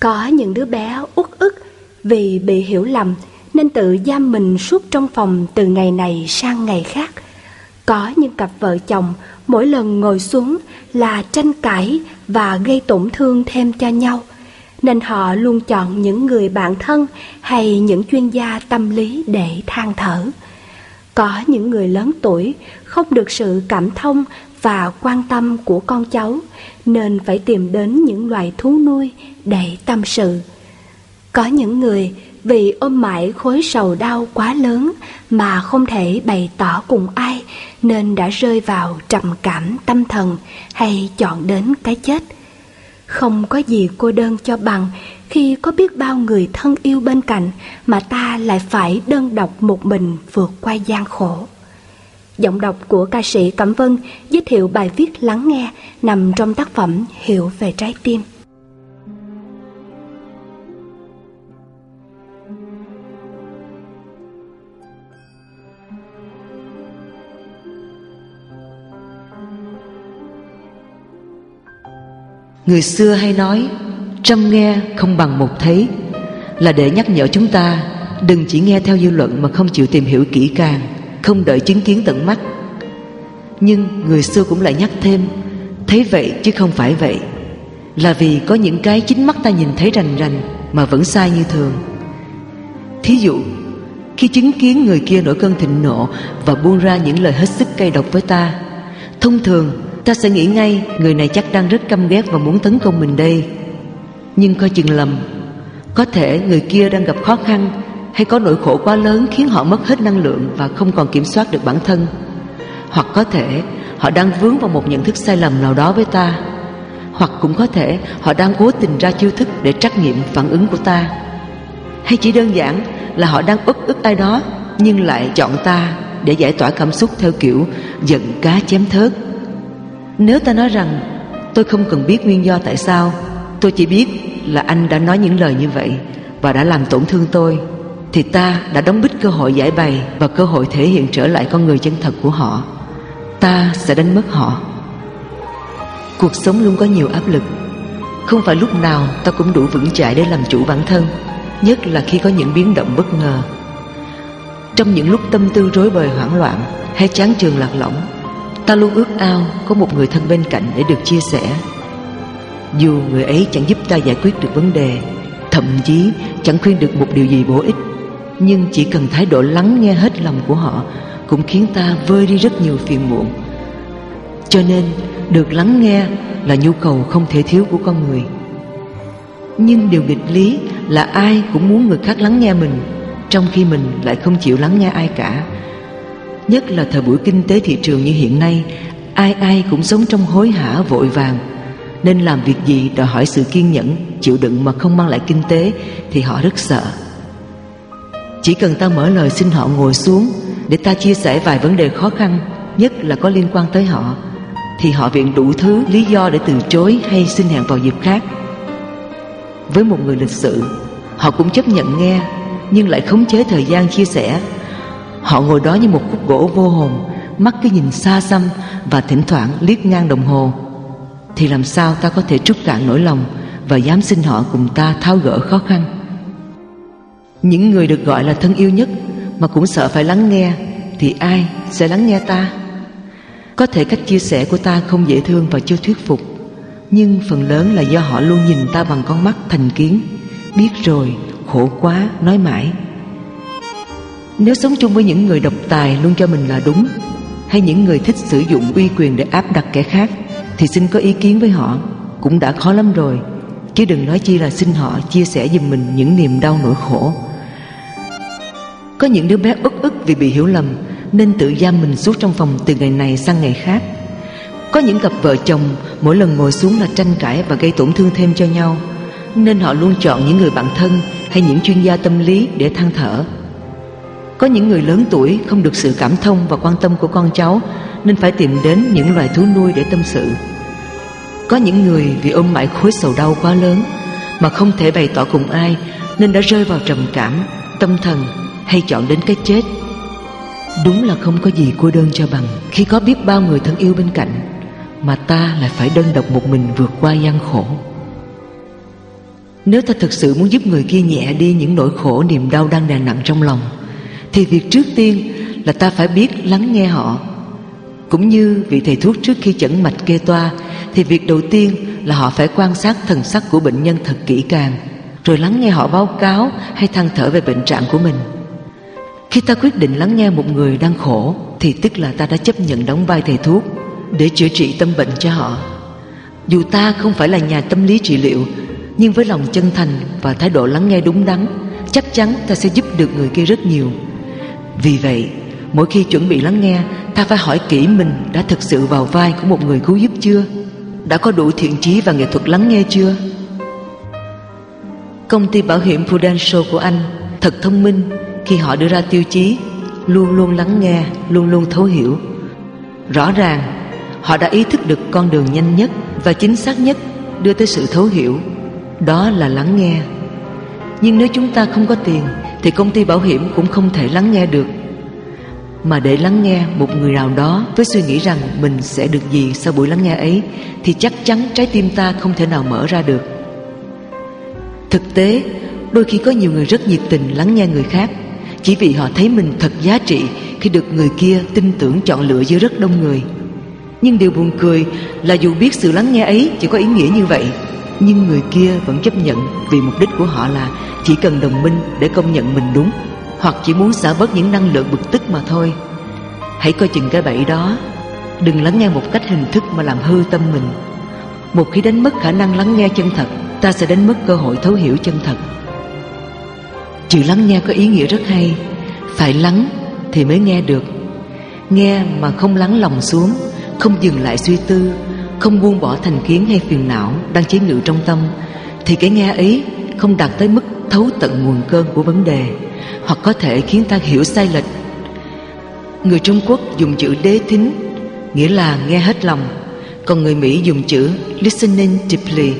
Có những đứa bé út ức vì bị hiểu lầm nên tự giam mình suốt trong phòng từ ngày này sang ngày khác. Có những cặp vợ chồng mỗi lần ngồi xuống là tranh cãi và gây tổn thương thêm cho nhau, nên họ luôn chọn những người bạn thân hay những chuyên gia tâm lý để than thở. Có những người lớn tuổi không được sự cảm thông và quan tâm của con cháu nên phải tìm đến những loài thú nuôi để tâm sự. Có những người vì ôm mãi khối sầu đau quá lớn mà không thể bày tỏ cùng ai, nên đã rơi vào trầm cảm tâm thần hay chọn đến cái chết. Không có gì cô đơn cho bằng khi có biết bao người thân yêu bên cạnh mà ta lại phải đơn độc một mình vượt qua gian khổ. Giọng đọc của ca sĩ Cẩm Vân giới thiệu bài viết Lắng nghe nằm trong tác phẩm Hiểu về trái tim. Người xưa hay nói Trăm nghe không bằng một thấy Là để nhắc nhở chúng ta, Đừng chỉ nghe theo dư luận mà không chịu tìm hiểu kỹ càng không đợi chứng kiến tận mắt. Nhưng người xưa cũng lại nhắc thêm, Thấy vậy chứ không phải vậy, Là vì có những cái chính mắt ta nhìn thấy rành rành Mà vẫn sai như thường. Thí dụ, Khi chứng kiến người kia nổi cơn thịnh nộ Và buông ra những lời hết sức cay độc với ta, Thông thường ta sẽ nghĩ ngay người này chắc đang rất căm ghét và muốn tấn công mình đây. Nhưng coi chừng lầm, có thể người kia đang gặp khó khăn hay có nỗi khổ quá lớn khiến họ mất hết năng lượng và không còn kiểm soát được bản thân? Hoặc có thể họ đang vướng vào một nhận thức sai lầm nào đó với ta. Hoặc cũng có thể họ đang cố tình ra chiêu thức để trắc nghiệm phản ứng của ta. Hay chỉ đơn giản là họ đang ức ức ai đó, nhưng lại chọn ta để giải tỏa cảm xúc theo kiểu giận cá chém thớt. Nếu ta nói rằng, tôi không cần biết nguyên do tại sao, Tôi chỉ biết là anh đã nói những lời như vậy Và đã làm tổn thương tôi. Thì ta đã đóng bít cơ hội giải bày Và cơ hội thể hiện trở lại con người chân thật của họ. Ta sẽ đánh mất họ. Cuộc sống luôn có nhiều áp lực. Không phải lúc nào ta cũng đủ vững chãi để làm chủ bản thân, Nhất là khi có những biến động bất ngờ. Trong những lúc tâm tư rối bời hoảng loạn Hay chán trường lạc lõng, Ta luôn ước ao có một người thân bên cạnh để được chia sẻ. Dù người ấy chẳng giúp ta giải quyết được vấn đề, Thậm chí chẳng khuyên được một điều gì bổ ích. Nhưng chỉ cần thái độ lắng nghe hết lòng của họ Cũng khiến ta vơi đi rất nhiều phiền muộn. Cho nên, được lắng nghe là nhu cầu không thể thiếu của con người. Nhưng điều nghịch lý là ai cũng muốn người khác lắng nghe mình, Trong khi mình lại không chịu lắng nghe ai cả. Nhất là thời buổi kinh tế thị trường như hiện nay, Ai ai cũng sống trong hối hả, vội vàng. Nên làm việc gì đòi hỏi sự kiên nhẫn, Chịu đựng mà không mang lại kinh tế Thì họ rất sợ. Chỉ cần ta mở lời xin họ ngồi xuống Để ta chia sẻ vài vấn đề khó khăn, Nhất là có liên quan tới họ, Thì họ viện đủ thứ lý do để từ chối Hay xin hẹn vào dịp khác. Với một người lịch sự, Họ cũng chấp nhận nghe, Nhưng lại khống chế thời gian chia sẻ. Họ ngồi đó như một khúc gỗ vô hồn, Mắt cứ nhìn xa xăm Và thỉnh thoảng liếc ngang đồng hồ. Thì làm sao ta có thể trút cạn nỗi lòng Và dám xin họ cùng ta tháo gỡ khó khăn? Những người được gọi là thân yêu nhất Mà cũng sợ phải lắng nghe Thì ai sẽ lắng nghe ta? Có thể cách chia sẻ của ta không dễ thương và chưa thuyết phục Nhưng phần lớn là do họ luôn nhìn ta bằng con mắt thành kiến Biết rồi, khổ quá, nói mãi. Nếu sống chung với những người độc tài luôn cho mình là đúng Hay những người thích sử dụng uy quyền để áp đặt kẻ khác Thì xin có ý kiến với họ Cũng đã khó lắm rồi. Chứ đừng nói chi là xin họ chia sẻ giùm mình những niềm đau nỗi khổ. Có những đứa bé ức ức vì bị hiểu lầm Nên tự giam mình suốt trong phòng từ ngày này sang ngày khác. Có những cặp vợ chồng mỗi lần ngồi xuống là tranh cãi và gây tổn thương thêm cho nhau Nên họ luôn chọn những người bạn thân hay những chuyên gia tâm lý để than thở. Có những người lớn tuổi không được sự cảm thông và quan tâm của con cháu Nên phải tìm đến những loài thú nuôi để tâm sự. Có những người vì ôm mãi khối sầu đau quá lớn Mà không thể bày tỏ cùng ai Nên đã rơi vào trầm cảm, tâm thần hay chọn đến cái chết? Đúng là không có gì cô đơn cho bằng. Khi có biết bao người thân yêu bên cạnh, Mà ta lại phải đơn độc một mình vượt qua gian khổ. Nếu ta thực sự muốn giúp người kia nhẹ đi những nỗi khổ, niềm đau đang đè nặng trong lòng, Thì việc trước tiên là ta phải biết lắng nghe họ. Cũng như vị thầy thuốc trước khi chẩn mạch kê toa, Thì việc đầu tiên là họ phải quan sát thần sắc của bệnh nhân thật kỹ càng, Rồi lắng nghe họ báo cáo hay than thở về bệnh trạng của mình. Khi ta quyết định lắng nghe một người đang khổ, Thì tức là ta đã chấp nhận đóng vai thầy thuốc Để chữa trị tâm bệnh cho họ. Dù ta không phải là nhà tâm lý trị liệu, Nhưng với lòng chân thành và thái độ lắng nghe đúng đắn, Chắc chắn ta sẽ giúp được người kia rất nhiều. Vì vậy, Mỗi khi chuẩn bị lắng nghe, Ta phải hỏi kỹ mình đã thực sự vào vai của một người cứu giúp chưa? Đã có đủ thiện trí và nghệ thuật lắng nghe chưa? Công ty bảo hiểm Prudential của anh Thật thông minh khi họ đưa ra tiêu chí Luôn luôn lắng nghe Luôn luôn thấu hiểu. Rõ ràng Họ đã ý thức được con đường nhanh nhất Và chính xác nhất Đưa tới sự thấu hiểu Đó là lắng nghe. Nhưng nếu chúng ta không có tiền Thì công ty bảo hiểm cũng không thể lắng nghe được. Mà để lắng nghe một người nào đó với suy nghĩ rằng mình sẽ được gì sau buổi lắng nghe ấy thì chắc chắn trái tim ta không thể nào mở ra được. Thực tế, đôi khi có nhiều người rất nhiệt tình lắng nghe người khác chỉ vì họ thấy mình thật giá trị khi được người kia tin tưởng chọn lựa giữa rất đông người. Nhưng điều buồn cười là dù biết sự lắng nghe ấy chỉ có ý nghĩa như vậy, nhưng người kia vẫn chấp nhận vì mục đích của họ là chỉ cần đồng minh để công nhận mình đúng, hoặc chỉ muốn xả bớt những năng lượng bực tức mà thôi. Hãy coi chừng cái bẫy đó. Đừng lắng nghe một cách hình thức mà làm hư tâm mình. Một khi đánh mất khả năng lắng nghe chân thật, ta sẽ đánh mất cơ hội thấu hiểu chân thật chữ lắng nghe có ý nghĩa rất hay phải lắng thì mới nghe được nghe mà không lắng lòng xuống không dừng lại suy tư không buông bỏ thành kiến hay phiền não đang chế ngự trong tâm thì cái nghe ấy không đạt tới mức thấu tận nguồn cơn của vấn đề hoặc có thể khiến ta hiểu sai lệch. Người Trung Quốc dùng chữ đế thính, nghĩa là nghe hết lòng, còn người Mỹ dùng chữ listening deeply,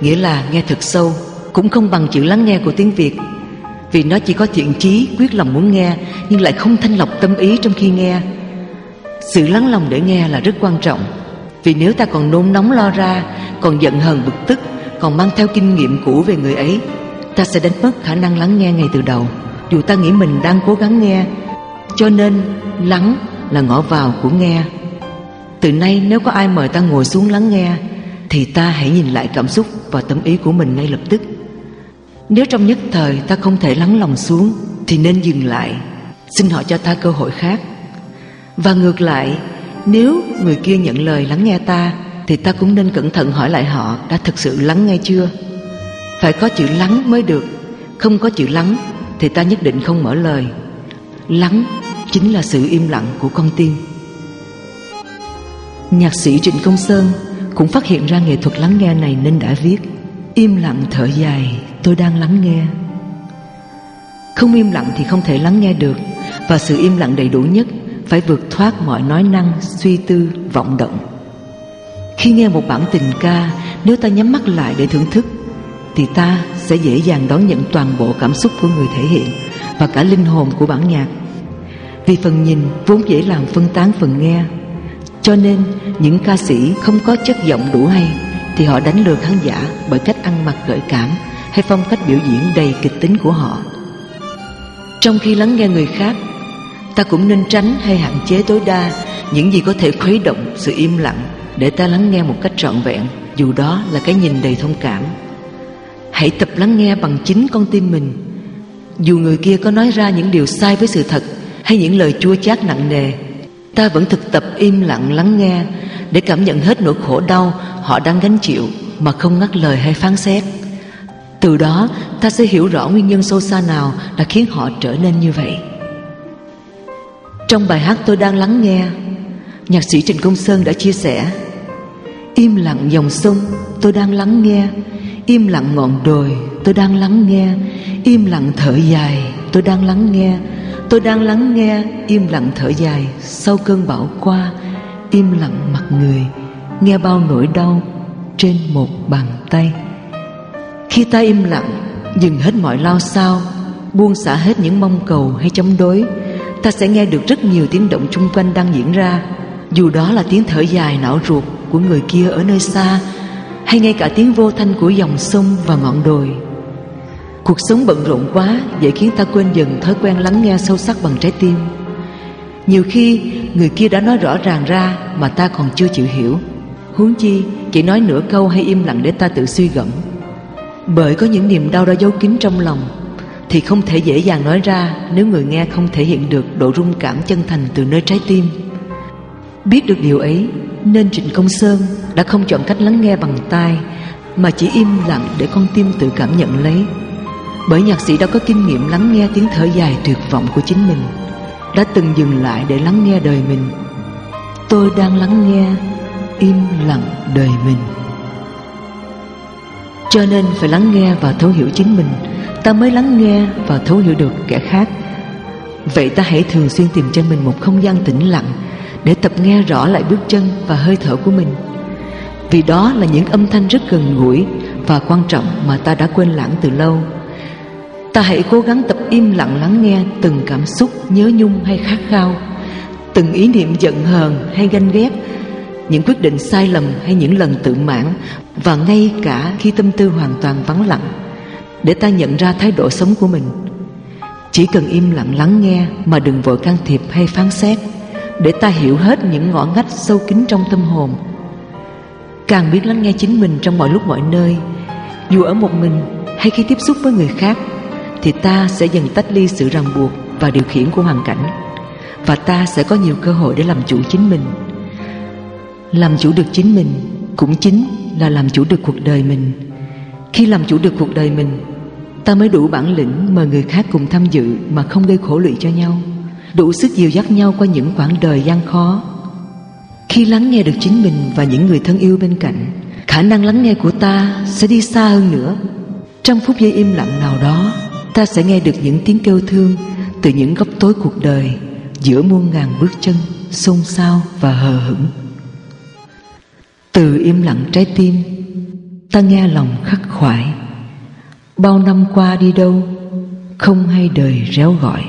nghĩa là nghe thật sâu, cũng không bằng chữ lắng nghe của tiếng Việt. Vì nó chỉ có thiện chí, quyết lòng muốn nghe, nhưng lại không thanh lọc tâm ý trong khi nghe. Sự lắng lòng để nghe là rất quan trọng, vì nếu ta còn nôn nóng lo ra, còn giận hờn bực tức, còn mang theo kinh nghiệm cũ về người ấy, ta sẽ đánh mất khả năng lắng nghe ngay từ đầu dù ta nghĩ mình đang cố gắng nghe. Cho nên lắng là ngõ vào của nghe. Từ nay nếu có ai mời ta ngồi xuống lắng nghe thì ta hãy nhìn lại cảm xúc và tâm ý của mình ngay lập tức nếu trong nhất thời ta không thể lắng lòng xuống, thì nên dừng lại. Xin họ cho ta cơ hội khác. Và ngược lại, nếu người kia nhận lời lắng nghe ta, thì ta cũng nên cẩn thận hỏi lại họ, đã thực sự lắng nghe chưa? Phải có chữ lắng mới được. Không có chữ lắng, thì ta nhất định không mở lời. Lắng chính là sự im lặng của con tim. Nhạc sĩ trịnh công sơn cũng phát hiện ra nghệ thuật lắng nghe này nên đã viết, im lặng thở dài tôi đang lắng nghe không im lặng thì không thể lắng nghe được và sự im lặng đầy đủ nhất phải vượt thoát mọi nói năng suy tư vọng động khi nghe một bản tình ca nếu ta nhắm mắt lại để thưởng thức thì ta sẽ dễ dàng đón nhận toàn bộ cảm xúc của người thể hiện và cả linh hồn của bản nhạc. Vì phần nhìn vốn dễ làm phân tán phần nghe, cho nên những ca sĩ không có chất giọng đủ hay thì họ đánh lừa khán giả bởi cách ăn mặc gợi cảm hay phong cách biểu diễn đầy kịch tính của họ. Trong khi lắng nghe người khác, ta cũng nên tránh hay hạn chế tối đa những gì có thể khuấy động sự im lặng để ta lắng nghe một cách trọn vẹn, dù đó là cái nhìn đầy thông cảm. Hãy tập lắng nghe bằng chính con tim mình. Dù người kia có nói ra những điều sai với sự thật Hay những lời chua chát nặng nề Ta vẫn thực tập im lặng lắng nghe Để cảm nhận hết nỗi khổ đau họ đang gánh chịu Mà không ngắt lời hay phán xét. Từ đó, ta sẽ hiểu rõ nguyên nhân sâu xa nào Đã khiến họ trở nên như vậy. Trong bài hát tôi đang lắng nghe, Nhạc sĩ Trịnh Công Sơn đã chia sẻ, Im lặng dòng sông, tôi đang lắng nghe. Im lặng ngọn đồi, tôi đang lắng nghe. Im lặng thở dài, tôi đang lắng nghe. Tôi đang lắng nghe, Im lặng thở dài Sau cơn bão qua. Im lặng mặt người, Nghe bao nỗi đau Trên một bàn tay. Khi ta im lặng, Dừng hết mọi lao sao, Buông xả hết những mong cầu hay chống đối, Ta sẽ nghe được rất nhiều tiếng động chung quanh đang diễn ra, Dù đó là tiếng thở dài não ruột của người kia ở nơi xa, hay ngay cả tiếng vô thanh của dòng sông và ngọn đồi. Cuộc sống bận rộn quá, dễ khiến ta quên dần thói quen lắng nghe sâu sắc bằng trái tim. Nhiều khi, người kia đã nói rõ ràng ra mà ta còn chưa chịu hiểu. Huống chi, chỉ nói nửa câu hay im lặng để ta tự suy gẫm bởi có những niềm đau đã giấu kín trong lòng, thì không thể dễ dàng nói ra nếu người nghe không thể hiện được độ rung cảm chân thành từ nơi trái tim. Biết được điều ấy, nên trịnh công sơn đã không chọn cách lắng nghe bằng tai, mà chỉ im lặng để con tim tự cảm nhận lấy. Bởi nhạc sĩ đã có kinh nghiệm lắng nghe tiếng thở dài tuyệt vọng của chính mình, đã từng dừng lại để lắng nghe đời mình. Tôi đang lắng nghe im lặng đời mình cho nên phải lắng nghe và thấu hiểu chính mình. Ta mới lắng nghe và thấu hiểu được kẻ khác. Vậy ta hãy thường xuyên tìm cho mình một không gian tĩnh lặng để tập nghe rõ lại bước chân và hơi thở của mình. Vì đó là những âm thanh rất gần gũi và quan trọng mà ta đã quên lãng từ lâu. Ta hãy cố gắng tập im lặng lắng nghe từng cảm xúc nhớ nhung hay khát khao, từng ý niệm giận hờn hay ganh ghét những quyết định sai lầm hay những lần tự mãn, và ngay cả khi tâm tư hoàn toàn vắng lặng, để ta nhận ra thái độ sống của mình. Chỉ cần im lặng lắng nghe mà đừng vội can thiệp hay phán xét, để ta hiểu hết những ngõ ngách sâu kín trong tâm hồn. Càng biết lắng nghe chính mình trong mọi lúc mọi nơi, dù ở một mình hay khi tiếp xúc với người khác, thì ta sẽ dần tách ly sự ràng buộc và điều khiển của hoàn cảnh, và ta sẽ có nhiều cơ hội để làm chủ chính mình làm chủ được chính mình cũng chính là làm chủ được cuộc đời mình. Khi làm chủ được cuộc đời mình, ta mới đủ bản lĩnh mời người khác cùng tham dự mà không gây khổ lụy cho nhau. Đủ sức dìu dắt nhau qua những quãng đời gian khó. Khi lắng nghe được chính mình và những người thân yêu bên cạnh, khả năng lắng nghe của ta sẽ đi xa hơn nữa. Trong phút giây im lặng nào đó, ta sẽ nghe được những tiếng kêu thương từ những góc tối cuộc đời giữa muôn ngàn bước chân xôn xao và hờ hững từ im lặng trái tim, ta nghe lòng khắc khoải. Bao năm qua đi đâu, không hay đời réo gọi.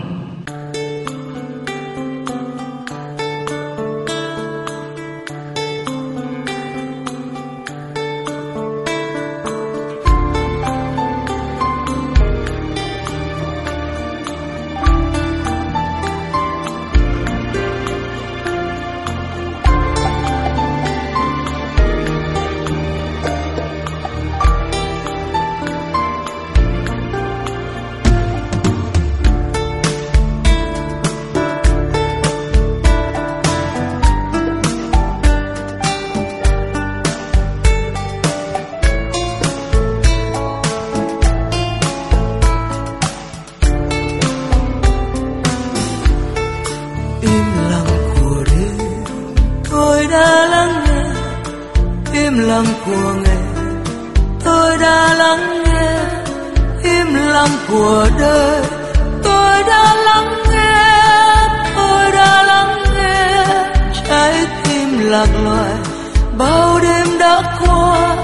Im của đời. Tôi đã lắng nghe, tôi đã lắng nghe. Trái tim lạc loài, bao đêm đã qua,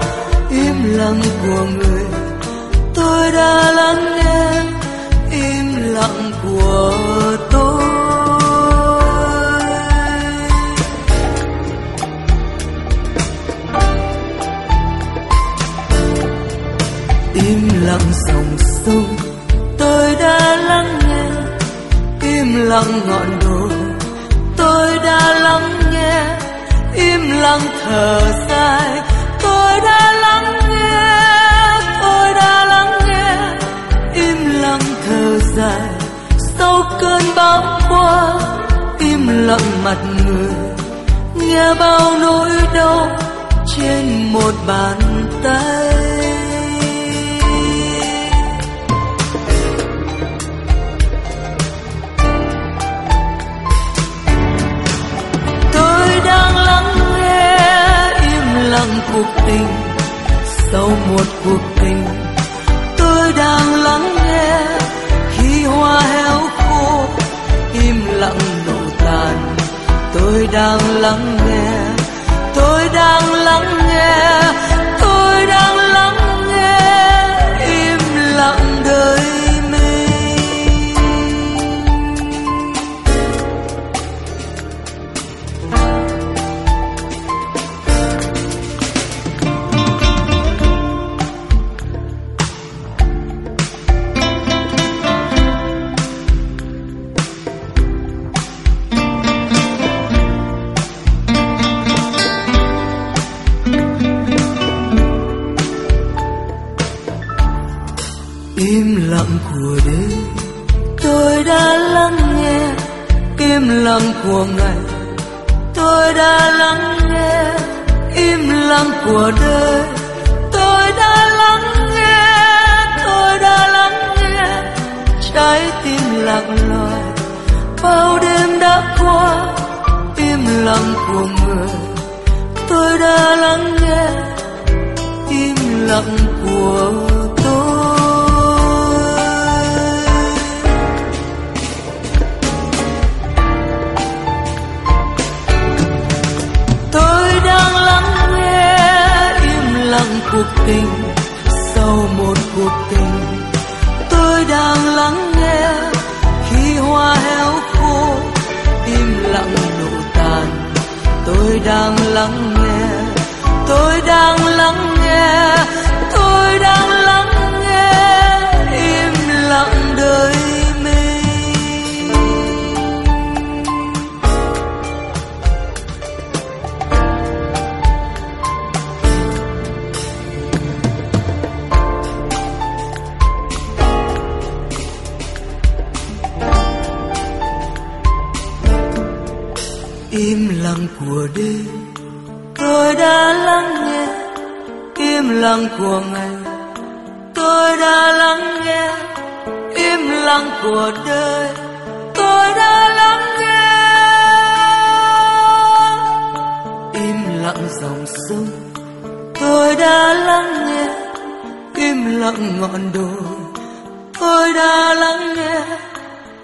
im lặng của người. Tôi đã lắng nghe, im lặng của tôi sông tôi đã lắng nghe im lặng ngọn đồi. Tôi đã lắng nghe im lặng thở dài. Tôi đã lắng nghe, tôi đã lắng nghe im lặng thở dài. Sau cơn bão qua, im lặng mặt người. Nghe bao nỗi đau trên một bàn tay. Cuộc tình. Sau một cuộc tình, tôi đang lắng nghe. Khi hoa héo khô, im lặng nổ tàn. Tôi đang lắng nghe, tôi đang lắng nghe. Tôi đang đời. Tôi đã lắng nghe, tôi đã lắng nghe. Trái tim lạc loài, bao đêm đã qua, im lặng của người. Tôi đã lắng nghe, im lặng của cuộc tình, sau một cuộc tình, tôi đang lắng nghe. Khi hoa héo khô, im lặng nụ tàn, tôi đang lắng nghe. Tôi đang lắng im lặng của đêm. Tôi đã lắng nghe, im lặng của ngày. Tôi đã lắng nghe, im lặng của đời. Tôi đã lắng nghe. Im lặng dòng sông. Tôi đã lắng nghe, im lặng ngọn đồi. Tôi đã lắng nghe,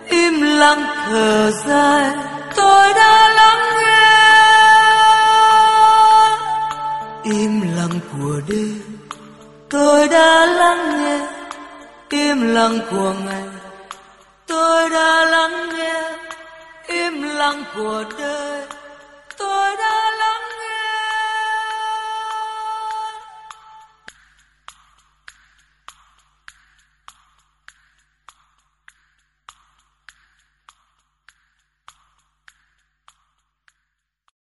im lặng thở dài. Tôi đã của ngày tôi đã lắng nghe im lặng của đời.